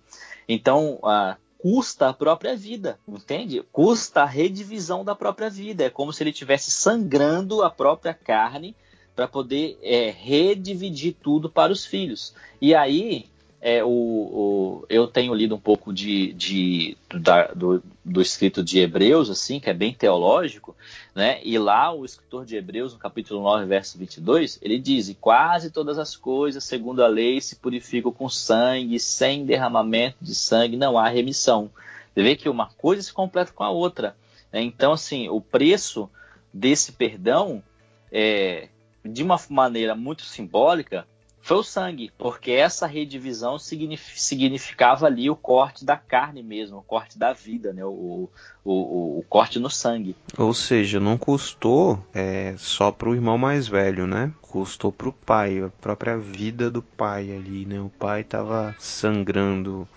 Então, uh, custa a própria vida, entende? Custa a redivisão da própria vida. É como se ele estivesse sangrando a própria carne para poder é, redividir tudo para os filhos. E aí é, o, o, eu tenho lido um pouco de, de da, do, do, escrito de Hebreus, assim, que é bem teológico, né? E lá o escritor de Hebreus, no capítulo 9, verso 22, ele diz: quase todas as coisas, segundo a lei, se purificam com sangue, sem derramamento de sangue não há remissão. Você vê que uma coisa se completa com a outra. Né? Então, assim, o preço desse perdão, é, de uma maneira muito simbólica, foi o sangue, porque essa redivisão significava ali o corte da carne mesmo, o corte da vida, né? o, o, o corte no sangue. Ou seja, não custou é, só para o irmão mais velho, né? Custou para o pai, a própria vida do pai ali, né? O pai estava sangrando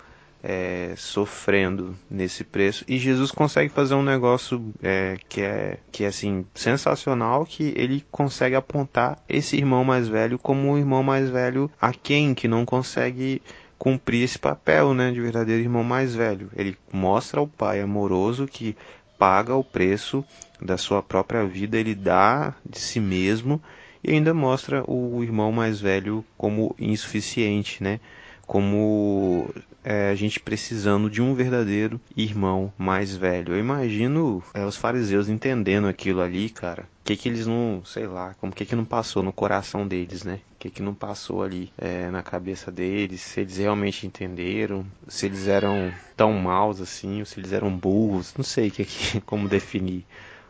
é, sofrendo nesse preço. E Jesus consegue fazer um negócio é, que é que é assim sensacional que ele consegue apontar esse irmão mais velho como um irmão mais velho a quem? Que não consegue cumprir esse papel né de verdadeiro irmão mais velho. Ele mostra ao pai amoroso que paga o preço da sua própria vida ele dá de si mesmo e ainda mostra o irmão mais velho como insuficiente né como é, a gente precisando de um verdadeiro irmão mais velho. Eu imagino é, os fariseus entendendo aquilo ali, cara. O que que eles não, sei lá, como que que não passou no coração deles, né? O que que não passou ali é, na cabeça deles, se eles realmente entenderam, se eles eram tão maus assim, ou se eles eram burros, não sei que, que, como definir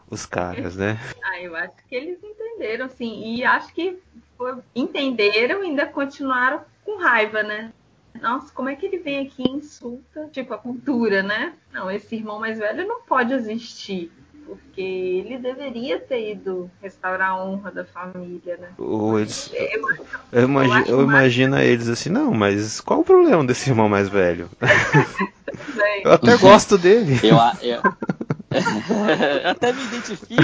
os caras, né? Ah, eu acho que eles entenderam, sim, e acho que entenderam e ainda continuaram com raiva, né? Nossa, como é que ele vem aqui e insulta, tipo, a cultura, né? Não, esse irmão mais velho não pode existir. Porque ele deveria ter ido restaurar a honra da família, né? Ou eles, eu, eu, imagino, eu imagino eles assim, não, mas qual o problema desse irmão mais velho? eu até gosto dele. Eu, eu, eu até me identifico.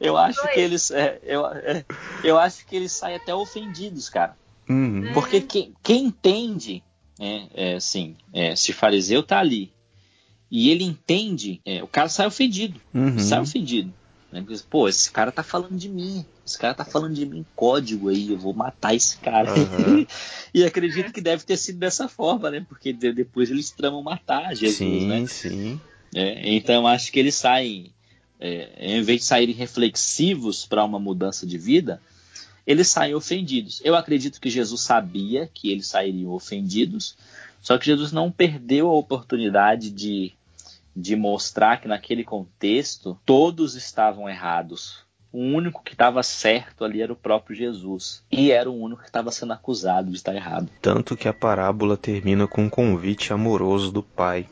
eu acho que eles. É, eu, é, eu acho que eles saem até ofendidos, cara. Uhum. Porque quem, quem entende, é, é, assim, é, se fariseu tá ali e ele entende, é, o cara sai ofendido, uhum. sai ofendido. Né? Pô, esse cara tá falando de mim, esse cara tá falando de mim código aí, eu vou matar esse cara. Uhum. e acredito que deve ter sido dessa forma, né? Porque depois eles tramam matar Jesus, sim, né? Sim, é, então acho que eles saem, é, em vez de saírem reflexivos para uma mudança de vida, eles saem ofendidos. Eu acredito que Jesus sabia que eles sairiam ofendidos, só que Jesus não perdeu a oportunidade de, de mostrar que naquele contexto todos estavam errados. O único que estava certo ali era o próprio Jesus. E era o único que estava sendo acusado de estar errado. Tanto que a parábola termina com um convite amoroso do Pai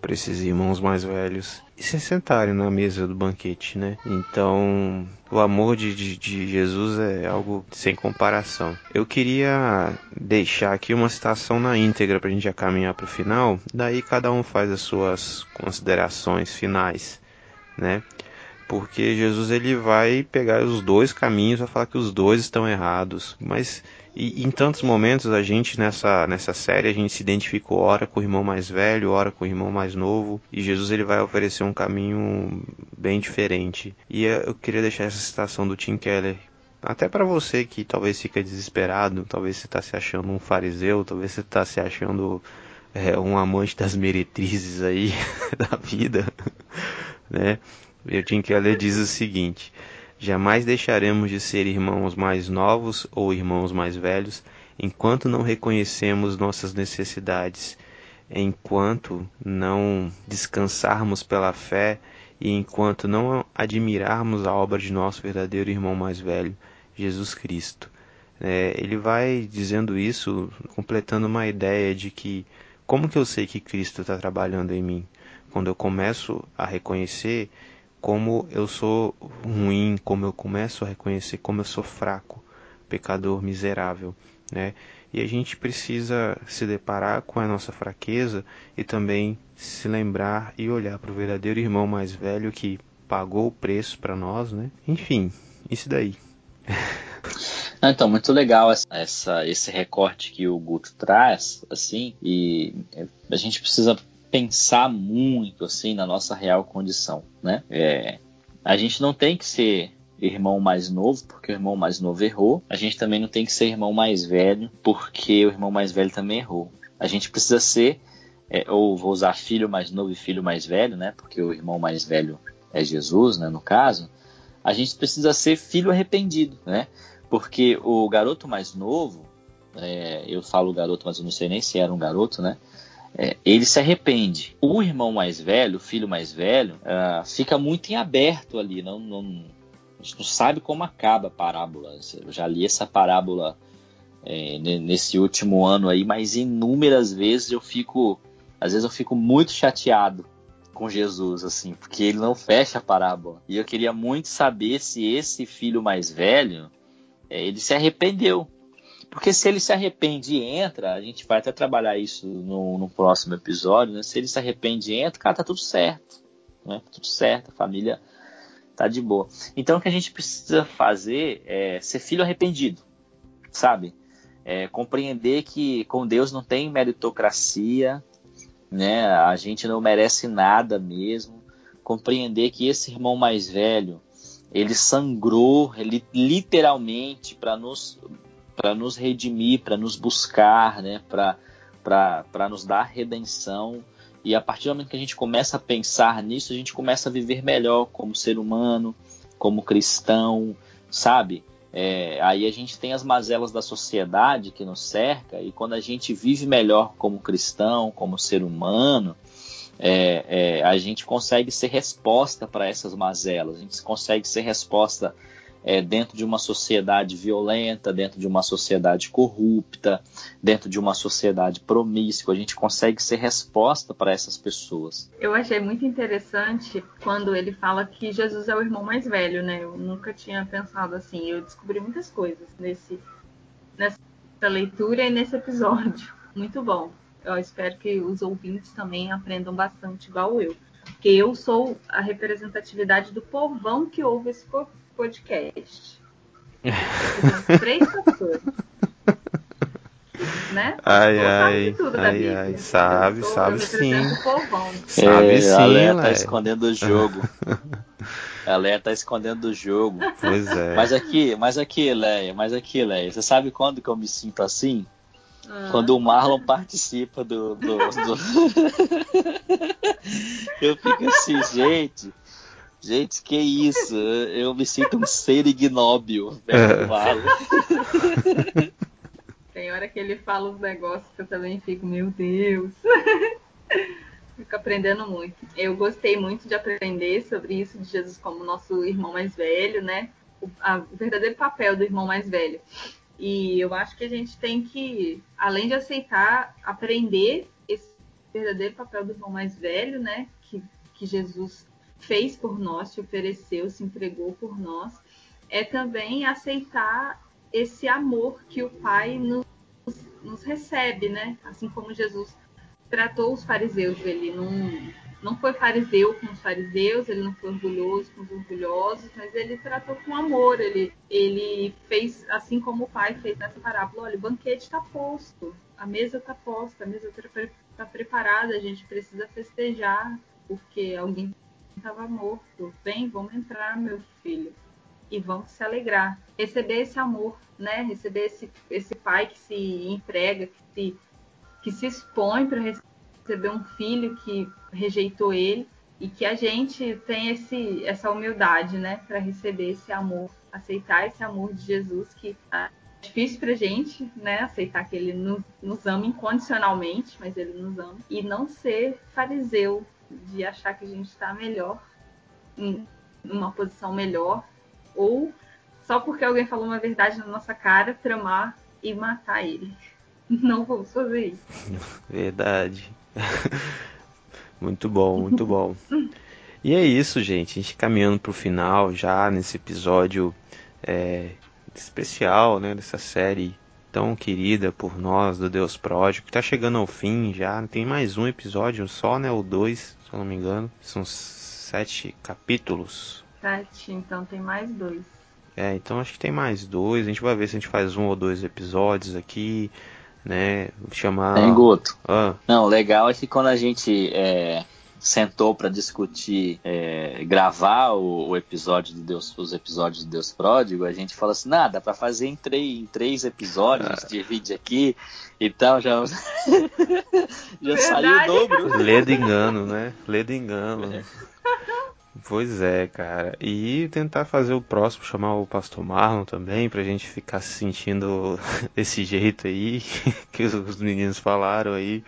para esses irmãos mais velhos e se sentarem na mesa do banquete, né? Então, o amor de, de, de, Jesus é algo sem comparação. Eu queria deixar aqui uma citação na íntegra para a gente já caminhar para o final, daí cada um faz as suas considerações finais, né? Porque Jesus ele vai pegar os dois caminhos, vai falar que os dois estão errados, mas e em tantos momentos a gente nessa, nessa série a gente se identificou ora com o irmão mais velho, ora com o irmão mais novo, e Jesus ele vai oferecer um caminho bem diferente. E eu queria deixar essa citação do Tim Keller até para você que talvez fica desesperado, talvez você está se achando um fariseu, talvez você está se achando é, um amante das meretrizes aí da vida, né? E o Tim Keller diz o seguinte: Jamais deixaremos de ser irmãos mais novos ou irmãos mais velhos enquanto não reconhecemos nossas necessidades, enquanto não descansarmos pela fé e enquanto não admirarmos a obra de nosso verdadeiro irmão mais velho, Jesus Cristo. É, ele vai dizendo isso, completando uma ideia de que como que eu sei que Cristo está trabalhando em mim? Quando eu começo a reconhecer como eu sou ruim, como eu começo a reconhecer como eu sou fraco, pecador miserável, né? E a gente precisa se deparar com a nossa fraqueza e também se lembrar e olhar para o verdadeiro irmão mais velho que pagou o preço para nós, né? Enfim, isso daí. Então, muito legal essa, esse recorte que o Guto traz, assim, e a gente precisa pensar muito assim na nossa real condição, né? É, a gente não tem que ser irmão mais novo, porque o irmão mais novo errou. A gente também não tem que ser irmão mais velho, porque o irmão mais velho também errou. A gente precisa ser, é, ou vou usar filho mais novo e filho mais velho, né? Porque o irmão mais velho é Jesus, né? No caso, a gente precisa ser filho arrependido, né? Porque o garoto mais novo, é, eu falo garoto, mas eu não sei nem se era um garoto, né? É, ele se arrepende. O irmão mais velho, o filho mais velho, uh, fica muito em aberto ali, não, não, a gente não sabe como acaba a parábola. Eu já li essa parábola é, nesse último ano aí, mas inúmeras vezes eu fico, às vezes eu fico muito chateado com Jesus, assim, porque ele não fecha a parábola. E eu queria muito saber se esse filho mais velho, é, ele se arrependeu porque se ele se arrepende e entra, a gente vai até trabalhar isso no, no próximo episódio, né? Se ele se arrepende e entra, cara, tá tudo certo. Né? Tudo certo, a família tá de boa. Então o que a gente precisa fazer é ser filho arrependido, sabe? É compreender que com Deus não tem meritocracia, né? A gente não merece nada mesmo. Compreender que esse irmão mais velho, ele sangrou ele, literalmente para nos para nos redimir, para nos buscar, né? para nos dar redenção. E a partir do momento que a gente começa a pensar nisso, a gente começa a viver melhor como ser humano, como cristão, sabe? É, aí a gente tem as mazelas da sociedade que nos cerca, e quando a gente vive melhor como cristão, como ser humano, é, é, a gente consegue ser resposta para essas mazelas, a gente consegue ser resposta é, dentro de uma sociedade violenta, dentro de uma sociedade corrupta, dentro de uma sociedade promíscua. A gente consegue ser resposta para essas pessoas. Eu achei muito interessante quando ele fala que Jesus é o irmão mais velho, né? Eu nunca tinha pensado assim. Eu descobri muitas coisas nesse, nessa leitura e nesse episódio. Muito bom. Eu espero que os ouvintes também aprendam bastante igual eu. Porque eu sou a representatividade do povão que ouve esse podcast. três pessoas. Né? Ai, ai, ai, ai, sabe, sou, sabe sim. Sabe é, sim, a tá escondendo o jogo. a Léa tá escondendo o jogo. Pois é. Mas aqui, mas aqui, Léa, mas aqui, Léa, você sabe quando que eu me sinto assim? Ah. Quando o Marlon participa do. do, do... eu fico assim, gente, Gente, que isso? Eu me sinto um ser ignóbil. É. Tem hora que ele fala uns negócios que eu também fico, meu Deus. Fico aprendendo muito. Eu gostei muito de aprender sobre isso de Jesus como nosso irmão mais velho, né? O, a, o verdadeiro papel do irmão mais velho. E eu acho que a gente tem que, além de aceitar, aprender esse verdadeiro papel do irmão mais velho, né? Que, que Jesus fez por nós, se ofereceu, se entregou por nós, é também aceitar esse amor que o Pai nos, nos recebe, né? Assim como Jesus tratou os fariseus, ele não, não foi fariseu com os fariseus, ele não foi orgulhoso com os orgulhosos, mas ele tratou com amor, ele, ele fez assim como o pai fez nessa parábola, olha, o banquete está posto, a mesa está posta, a mesa está tá preparada, a gente precisa festejar, porque alguém estava morto. Vem, vamos entrar, meu filho. E vamos se alegrar. Receber esse amor, né? Receber esse, esse pai que se entrega, que se, que se expõe para receber um filho que rejeitou ele. E que a gente tem esse, essa humildade, né, para receber esse amor, aceitar esse amor de Jesus que é difícil pra gente, né, aceitar que ele nos, nos ama incondicionalmente, mas ele nos ama. E não ser fariseu, de achar que a gente está melhor, em uma posição melhor, ou só porque alguém falou uma verdade na nossa cara, tramar e matar ele. Não vamos fazer isso. Verdade. muito bom, muito bom. E é isso, gente. A gente caminhando para o final já nesse episódio é, especial, né? Dessa série tão querida por nós do Deus Pródigo, que tá chegando ao fim já. Tem mais um episódio só, né? O dois, se eu não me engano. São sete capítulos. Sete, então tem mais dois. É, então acho que tem mais dois. A gente vai ver se a gente faz um ou dois episódios aqui, né? Chamar. Tem Guto. Ah. Não, legal é que quando a gente é, sentou para discutir, é, gravar o, o, episódio do Deus, os episódios do Deus Pródigo, a gente fala assim, nada, para fazer em três, em três episódios, ah. divide aqui e tal, já, já saiu o dobro. Ledo engano, né? Ledo engano. É. Pois é, cara. E tentar fazer o próximo, chamar o Pastor Marlon também, pra gente ficar se sentindo desse jeito aí, que os meninos falaram aí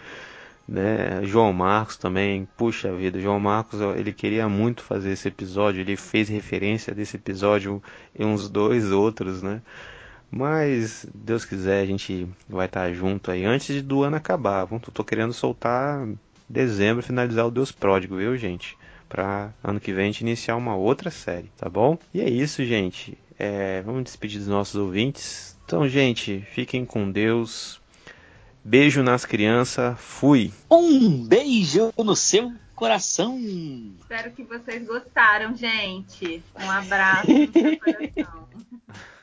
né? João Marcos também, puxa vida, João Marcos ele queria muito fazer esse episódio, ele fez referência desse episódio em uns dois outros, né? Mas Deus quiser a gente vai estar junto aí antes do ano acabar. Tô querendo soltar dezembro, finalizar o Deus Pródigo, viu, gente? Para ano que vem a gente iniciar uma outra série, tá bom? E é isso, gente. É, vamos despedir dos nossos ouvintes. Então, gente, fiquem com Deus. Beijo nas crianças, fui. Um beijo no seu coração. Espero que vocês gostaram, gente. Um abraço no seu coração.